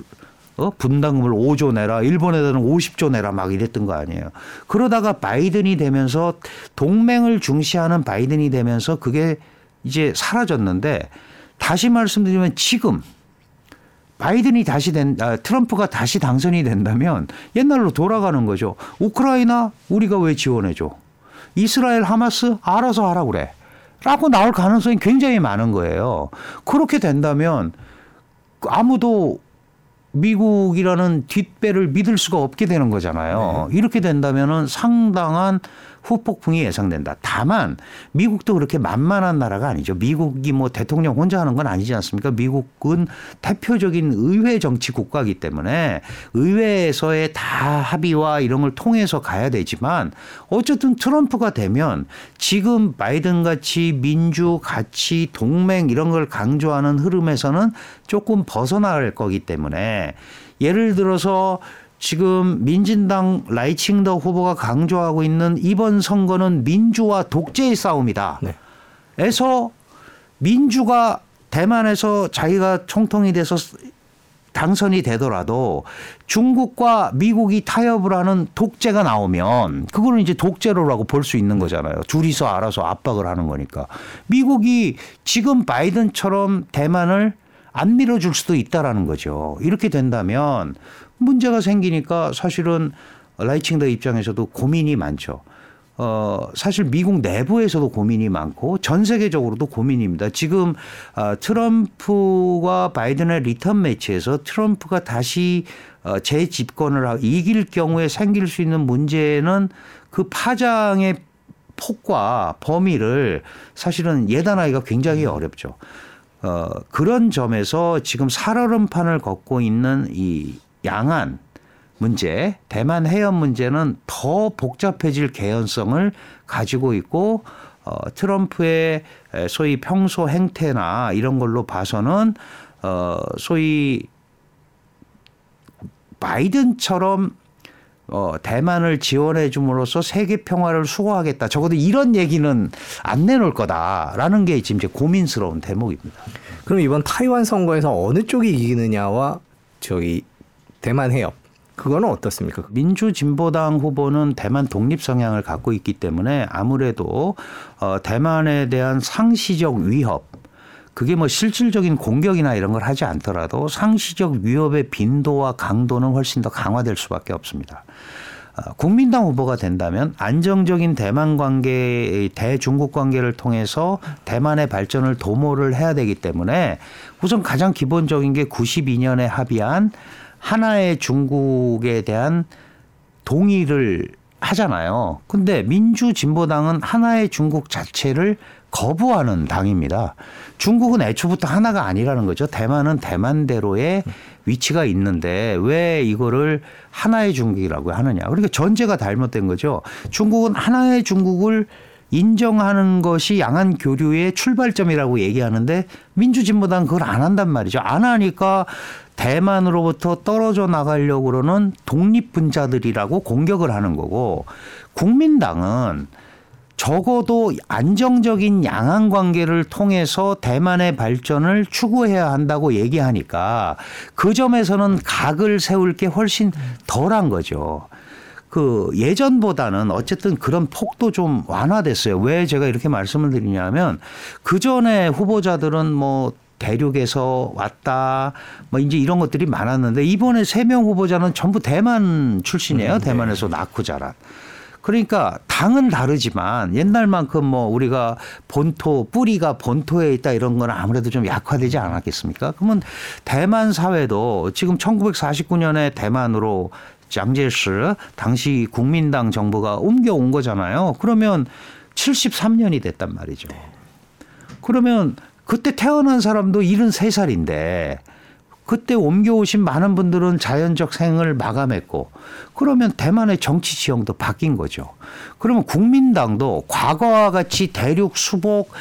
어? 분담금을 5조 내라, 일본에다는 50조 내라 막 이랬던 거 아니에요. 그러다가 바이든이 되면서 동맹을 중시하는 바이든이 되면서 그게 이제 사라졌는데 다시 말씀드리면 지금 바이든이 다시 된, 아, 트럼프가 다시 당선이 된다면 옛날로 돌아가는 거죠. 우크라이나 우리가 왜 지원해 줘? 이스라엘 하마스 알아서 하라 그래. 라고 나올 가능성이 굉장히 많은 거예요. 그렇게 된다면 아무도 미국이라는 뒷배를 믿을 수가 없게 되는 거잖아요. 이렇게 된다면은 상당한 후폭풍이 예상된다. 다만 미국도 그렇게 만만한 나라가 아니죠. 미국이 뭐 대통령 혼자 하는 건 아니지 않습니까? 미국은 대표적인 의회 정치 국가이기 때문에 의회에서의 다 합의와 이런 걸 통해서 가야 되지만 어쨌든 트럼프가 되면 지금 바이든 같이 민주 가치 동맹 이런 걸 강조하는 흐름에서는 조금 벗어날 거기 때문에 예를 들어서 지금 민진당 라이칭더 후보가 강조하고 있는 이번 선거는 민주와 독재의 싸움이다. 네. 에서 민주가 대만에서 자기가 총통이 돼서 당선이 되더라도 중국과 미국이 타협을 하는 독재가 나오면 그거는 이제 독재로라고 볼 수 있는 거잖아요. 둘이서 알아서 압박을 하는 거니까. 미국이 지금 바이든처럼 대만을 안 밀어줄 수도 있다라는 거죠. 이렇게 된다면 문제가 생기니까 사실은 라이칭더 입장에서도 고민이 많죠. 어, 사실 미국 내부에서도 고민이 많고 전 세계적으로도 고민입니다. 지금 어, 트럼프와 바이든의 리턴 매치에서 트럼프가 다시 어, 재집권을 하고 이길 경우에 생길 수 있는 문제는 그 파장의 폭과 범위를 사실은 예단하기가 굉장히 어렵죠. 어, 그런 점에서 지금 살얼음판을 걷고 있는 이 양안 문제, 대만 해협 문제는 더 복잡해질 개연성을 가지고 있고 어, 트럼프의 소위 평소 행태나 이런 걸로 봐서는 어, 소위 바이든처럼 어, 대만을 지원해 줌으로써 세계 평화를 수호하겠다. 적어도 이런 얘기는 안 내놓을 거다라는 게 지금 이제 고민스러운 대목입니다. 그럼 이번 타이완 선거에서 어느 쪽이 이기느냐와 저기 대만 해협 그거는 어떻습니까? 민주진보당 후보는 대만 독립 성향을 갖고 있기 때문에 아무래도 어, 대만에 대한 상시적 위협 그게 뭐 실질적인 공격이나 이런 걸 하지 않더라도 상시적 위협의 빈도와 강도는 훨씬 더 강화될 수밖에 없습니다. 어, 국민당 후보가 된다면 안정적인 대만 관계, 대중국 관계를 통해서 대만의 발전을 도모를 해야 되기 때문에 우선 가장 기본적인 게 92년에 합의한 하나의 중국에 대한 동의를 하잖아요. 근데 민주진보당은 하나의 중국 자체를 거부하는 당입니다. 중국은 애초부터 하나가 아니라는 거죠. 대만은 대만대로의 위치가 있는데 왜 이거를 하나의 중국이라고 하느냐. 그러니까 전제가 잘못된 거죠. 중국은 하나의 중국을 인정하는 것이 양안 교류의 출발점이라고 얘기하는데 민주진보당 그걸 안 한단 말이죠. 안 하니까 대만으로부터 떨어져 나가려고 그러는 독립분자들이라고 공격을 하는 거고 국민당은 적어도 안정적인 양안 관계를 통해서 대만의 발전을 추구해야 한다고 얘기하니까 그 점에서는 각을 세울 게 훨씬 덜한 거죠. 그 예전보다는 어쨌든 그런 폭도 좀 완화됐어요. 왜 제가 이렇게 말씀을 드리냐면 그 전에 후보자들은 뭐 대륙에서 왔다 뭐 이제 이런 것들이 많았는데 이번에 세 명 후보자는 전부 대만 출신이에요. 음, 네. 대만에서 낳고 자란. 그러니까 당은 다르지만 옛날만큼 뭐 우리가 본토 뿌리가 본토에 있다 이런 건 아무래도 좀 약화되지 않았겠습니까? 그러면 대만 사회도 지금 1949년에 대만으로 장제시 당시 국민당 정부가 옮겨온 거잖아요. 그러면 73년이 됐단 말이죠. 그러면 그때 태어난 사람도 73살인데 그때 옮겨오신 많은 분들은 자연적 생을 마감했고 그러면 대만의 정치 지형도 바뀐 거죠. 그러면 국민당도 과거와 같이 대륙 수복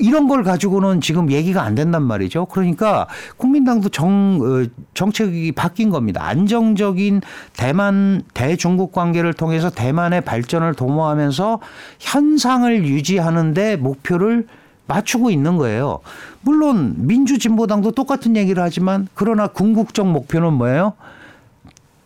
이런 걸 가지고는 지금 얘기가 안 된단 말이죠. 그러니까 국민당도 정, 어, 정책이 바뀐 겁니다. 안정적인 대만, 대중국 관계를 통해서 대만의 발전을 도모하면서 현상을 유지하는데 목표를 맞추고 있는 거예요. 물론 민주진보당도 똑같은 얘기를 하지만 그러나 궁극적 목표는 뭐예요?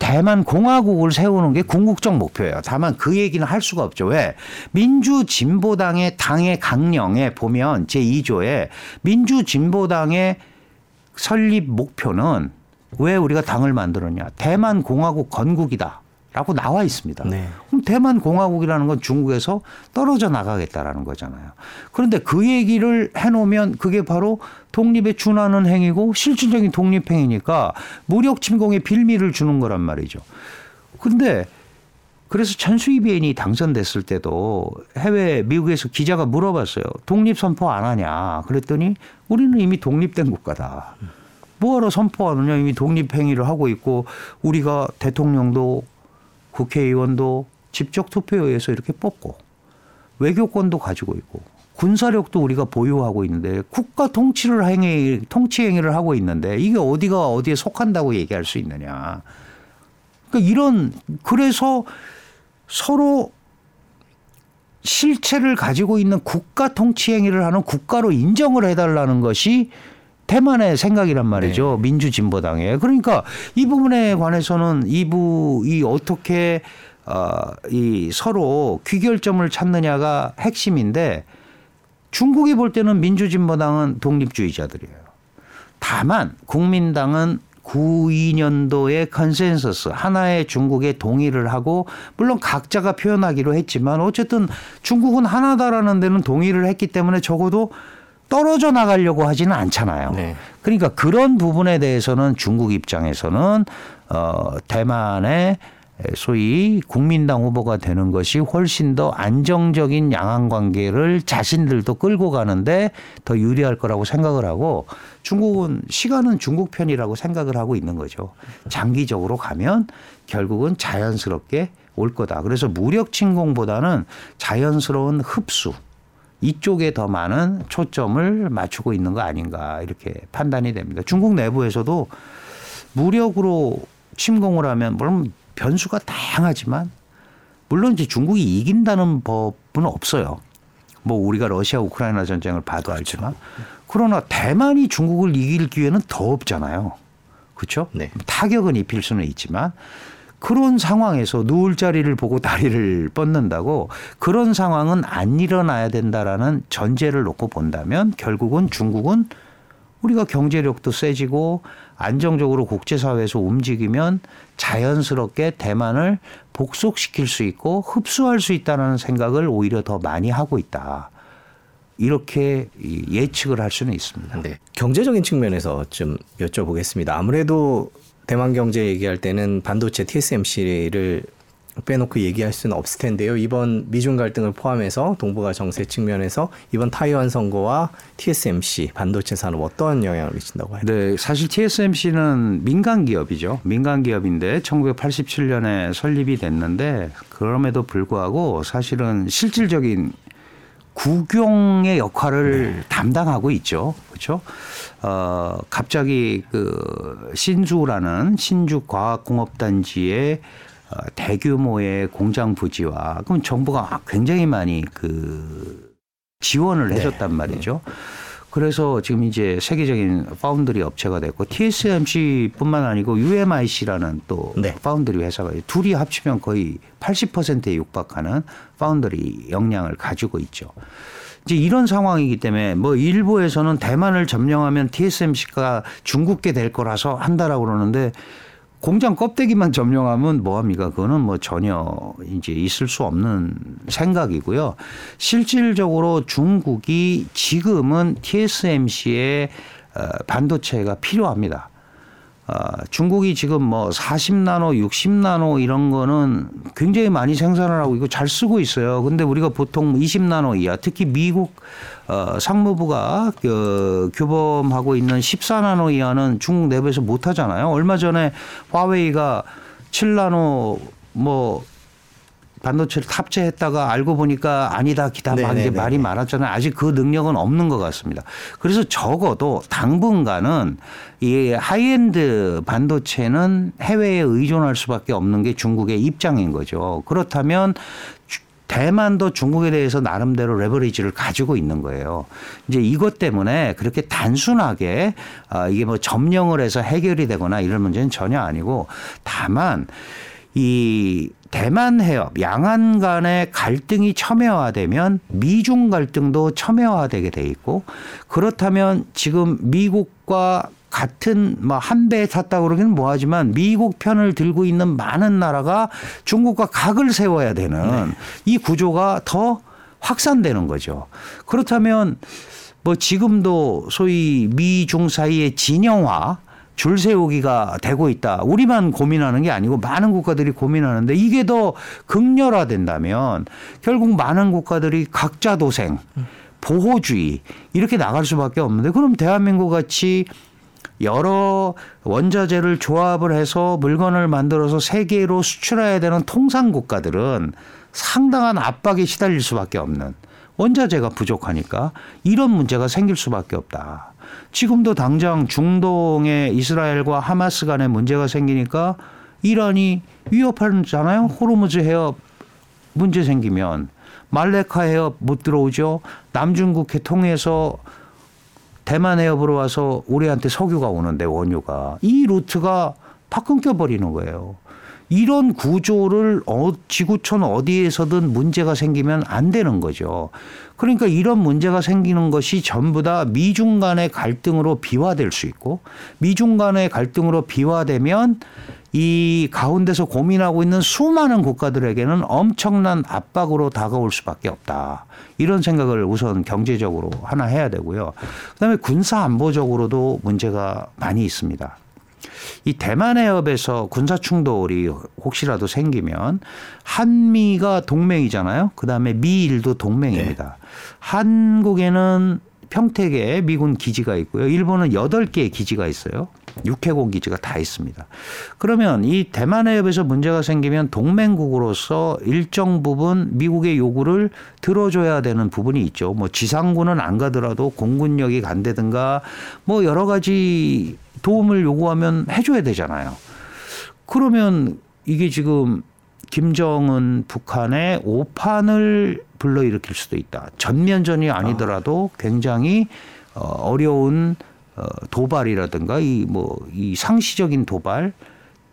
대만 공화국을 세우는 게 궁극적 목표예요. 다만 그 얘기는 할 수가 없죠. 왜? 민주 진보당의 당의 강령에 보면 제 2조에 민주 진보당의 설립 목표는 왜 우리가 당을 만들었냐? 대만 공화국 건국이다. 라고 나와 있습니다. 네. 그럼 대만 공화국이라는 건 중국에서 떨어져 나가겠다라는 거잖아요. 그런데 그 얘기를 해놓으면 그게 바로 독립에 준하는 행위고 실질적인 독립 행위니까 무력 침공의 빌미를 주는 거란 말이죠. 근데 그래서 천수이비엔이 당선됐을 때도 해외 미국에서 기자가 물어봤어요. 독립 선포 안 하냐? 그랬더니 우리는 이미 독립된 국가다. 뭐하러 선포하느냐? 이미 독립 행위를 하고 있고 우리가 대통령도 국회의원도 직접 투표에 의해서 이렇게 뽑고 외교권도 가지고 있고 군사력도 우리가 보유하고 있는데 국가 통치를 행위 통치 행위를 하고 있는데 이게 어디가 어디에 속한다고 얘기할 수 있느냐. 그러니까 이런 그래서 서로 실체를 가지고 있는 국가 통치 행위를 하는 국가로 인정을 해달라는 것이 대만의 생각이란 말이죠. 네. 민주진보당에. 그러니까 이 부분에 관해서는 이부 이 어떻게 어이 서로 귀결점을 찾느냐가 핵심인데 중국이 볼 때는 민주진보당은 독립주의자들이에요. 다만 국민당은 92년도에 컨센서스 하나의 중국에 동의를 하고 물론 각자가 표현하기로 했지만 어쨌든 중국은 하나다라는 데는 동의를 했기 때문에 적어도 떨어져 나가려고 하지는 않잖아요. 네. 그러니까 그런 부분에 대해서는 중국 입장에서는 어 대만의 소위 국민당 후보가 되는 것이 훨씬 더 안정적인 양안 관계를 자신들도 끌고 가는데 더 유리할 거라고 생각을 하고 중국은 시간은 중국 편이라고 생각을 하고 있는 거죠. 장기적으로 가면 결국은 자연스럽게 올 거다. 그래서 무력 침공보다는 자연스러운 흡수 이쪽에 더 많은 초점을 맞추고 있는 거 아닌가 이렇게 판단이 됩니다. 중국 내부에서도 무력으로 침공을 하면 물론 변수가 다양하지만 물론 이제 중국이 이긴다는 법은 없어요. 뭐 우리가 러시아 우크라이나 전쟁을 봐도 알지만 그러나 대만이 중국을 이길 기회는 더 없잖아요. 그렇죠? 네. 타격은 입힐 수는 있지만 그런 상황에서 누울 자리를 보고 다리를 뻗는다고 그런 상황은 안 일어나야 된다라는 전제를 놓고 본다면 결국은 중국은 우리가 경제력도 세지고 안정적으로 국제사회에서 움직이면 자연스럽게 대만을 복속시킬 수 있고 흡수할 수 있다는 생각을 오히려 더 많이 하고 있다. 이렇게 예측을 할 수는 있습니다. 네. 경제적인 측면에서 좀 여쭤보겠습니다. 아무래도 대만 경제 얘기할 때는 반도체 TSMC를 빼놓고 얘기할 수는 없을 텐데요. 이번 미중 갈등을 포함해서 동북아 정세 측면에서 이번 타이완 선거와 TSMC 반도체 산업 어떤 영향을 미친다고 봐요? 네, 사실 TSMC는 민간 기업이죠. 민간 기업인데 1987년에 설립이 됐는데 그럼에도 불구하고 사실은 실질적인 국용의 역할을 네. 담당하고 있죠. 그렇죠? 어, 갑자기 그 신주라는 신주 과학공업단지의 어, 대규모의 공장 부지와 그럼 정부가 굉장히 많이 그 지원을 네. 해줬단 말이죠. 그래서 지금 이제 세계적인 파운드리 업체가 됐고 TSMC뿐만 아니고 UMIC라는 또 네. 파운드리 회사가 둘이 합치면 거의 80%에 육박하는 파운드리 역량을 가지고 있죠. 이제 이런 상황이기 때문에 뭐 일부에서는 대만을 점령하면 TSMC가 중국계 될 거라서 한다라고 그러는데 공장 껍데기만 점령하면 뭐합니까? 그거는 뭐 전혀 이제 있을 수 없는 생각이고요. 실질적으로 중국이 지금은 TSMC의 어, 반도체가 필요합니다. 어, 중국이 지금 뭐 40나노, 60나노 이런 거는 굉장히 많이 생산을 하고 이거 잘 쓰고 있어요. 근데 우리가 보통 20나노 이하, 특히 미국 어, 상무부가 그 규범하고 있는 14나노 이하는 중국 내부에서 못 하잖아요. 얼마 전에 화웨이가 7나노 뭐 반도체를 탑재했다가 알고 보니까 아니다 기다 막 이게 말이 많았잖아요. 아직 그 능력은 없는 것 같습니다. 그래서 적어도 당분간은 이 하이엔드 반도체는 해외에 의존할 수밖에 없는 게 중국의 입장인 거죠. 그렇다면 대만도 중국에 대해서 나름대로 레버리지를 가지고 있는 거예요. 이제 이것 때문에 그렇게 단순하게 아, 이게 뭐 점령을 해서 해결이 되거나 이런 문제는 전혀 아니고 다만 이 대만 해협 양안 간의 갈등이 첨예화되면 미중 갈등도 첨예화되게 돼 있고 그렇다면 지금 미국과 같은 뭐 한 배에 탔다 그러기는 뭐하지만 미국 편을 들고 있는 많은 나라가 중국과 각을 세워야 되는 네. 이 구조가 더 확산되는 거죠. 그렇다면 뭐 지금도 소위 미중 사이의 진영화 줄 세우기가 되고 있다. 우리만 고민하는 게 아니고 많은 국가들이 고민하는데 이게 더 극렬화된다면 결국 많은 국가들이 각자 도생, 보호주의 이렇게 나갈 수밖에 없는데 그럼 대한민국 같이 여러 원자재를 조합을 해서 물건을 만들어서 세계로 수출해야 되는 통상 국가들은 상당한 압박에 시달릴 수밖에 없는 원자재가 부족하니까 이런 문제가 생길 수밖에 없다. 지금도 당장 중동의 이스라엘과 하마스 간에 문제가 생기니까 이란이 위협하잖아요. 호르무즈 해협 문제 생기면 말레카 해협 못 들어오죠. 남중국해 통해서 대만 해협으로 와서 우리한테 석유가 오는데 원유가 이 루트가 다 끊겨버리는 거예요. 이런 구조를 어, 지구촌 어디에서든 문제가 생기면 안 되는 거죠. 그러니까 이런 문제가 생기는 것이 전부 다 미중 간의 갈등으로 비화될 수 있고 미중 간의 갈등으로 비화되면 이 가운데서 고민하고 있는 수많은 국가들에게는 엄청난 압박으로 다가올 수밖에 없다. 이런 생각을 우선 경제적으로 하나 해야 되고요. 그다음에 군사 안보적으로도 문제가 많이 있습니다. 이 대만 해협에서 군사 충돌이 혹시라도 생기면 한미가 동맹이잖아요. 그다음에 미일도 동맹입니다. 한국에는 평택에 미군 기지가 있고요. 일본은 여덟 개의 기지가 있어요. 육해공 기지가 다 있습니다. 그러면 이 대만 해협에서 문제가 생기면 동맹국으로서 일정 부분 미국의 요구를 들어줘야 되는 부분이 있죠. 뭐 지상군은 안 가더라도 공군력이 간다든가 뭐 여러 가지 도움을 요구하면 해줘야 되잖아요. 그러면 이게 지금 김정은 북한의 오판을 불러일으킬 수도 있다. 전면전이 아니더라도 굉장히 어, 어려운 어, 도발이라든가 이 뭐 이 상시적인 도발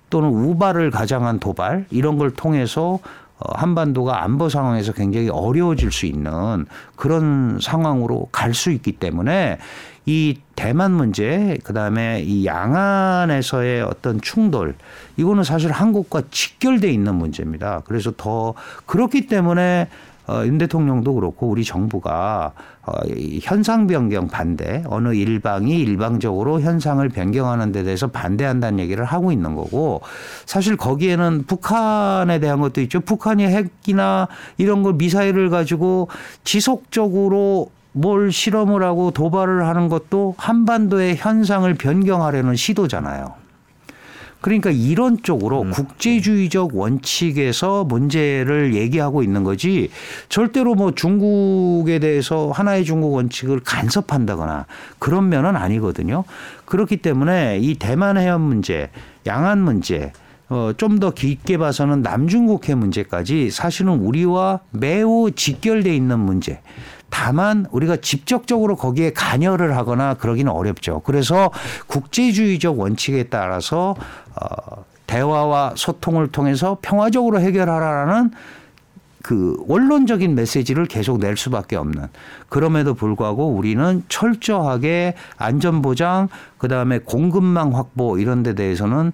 또는 우발을 가장한 도발 이런 걸 통해서 어, 한반도가 안보 상황에서 굉장히 어려워질 수 있는 그런 상황으로 갈 수 있기 때문에 이 대만 문제 그다음에 이 양안에서의 어떤 충돌 이거는 사실 한국과 직결돼 있는 문제입니다. 그래서 더 그렇기 때문에 어, 윤 대통령도 그렇고 우리 정부가 어, 이 현상 변경 반대 어느 일방이 일방적으로 현상을 변경하는 데 대해서 반대한다는 얘기를 하고 있는 거고 사실 거기에는 북한에 대한 것도 있죠. 북한이 핵이나 이런 걸 미사일을 가지고 지속적으로 뭘 실험을 하고 도발을 하는 것도 한반도의 현상을 변경하려는 시도잖아요. 그러니까 이런 쪽으로 음. 국제주의적 원칙에서 문제를 얘기하고 있는 거지 절대로 뭐 중국에 대해서 하나의 중국 원칙을 간섭한다거나 그런 면은 아니거든요. 그렇기 때문에 이 대만 해협 문제, 양안 문제 어, 좀 더 깊게 봐서는 남중국해 문제까지 사실은 우리와 매우 직결돼 있는 문제. 다만 우리가 직접적으로 거기에 관여를 하거나 그러기는 어렵죠. 그래서 국제주의적 원칙에 따라서 어, 대화와 소통을 통해서 평화적으로 해결하라는 그 원론적인 메시지를 계속 낼 수밖에 없는 그럼에도 불구하고 우리는 철저하게 안전보장 그다음에 공급망 확보 이런 데 대해서는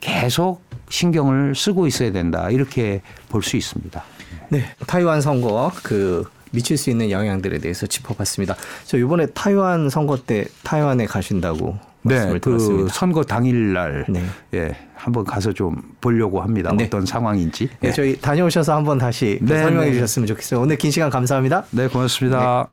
계속 신경을 쓰고 있어야 된다 이렇게 볼 수 있습니다. 네, 타이완 선거 그 미칠 수 있는 영향들에 대해서 짚어봤습니다. 저 이번에 타이완 선거 때 타이완에 가신다고 말씀을 그 들었습니다. 선거 당일날 네. 예 한번 가서 좀 보려고 합니다. 네. 어떤 상황인지. 네, 저희 다녀오셔서 한번 다시 그 네, 설명해 네. 주셨으면 좋겠어요. 오늘 긴 시간 감사합니다. 네 고맙습니다.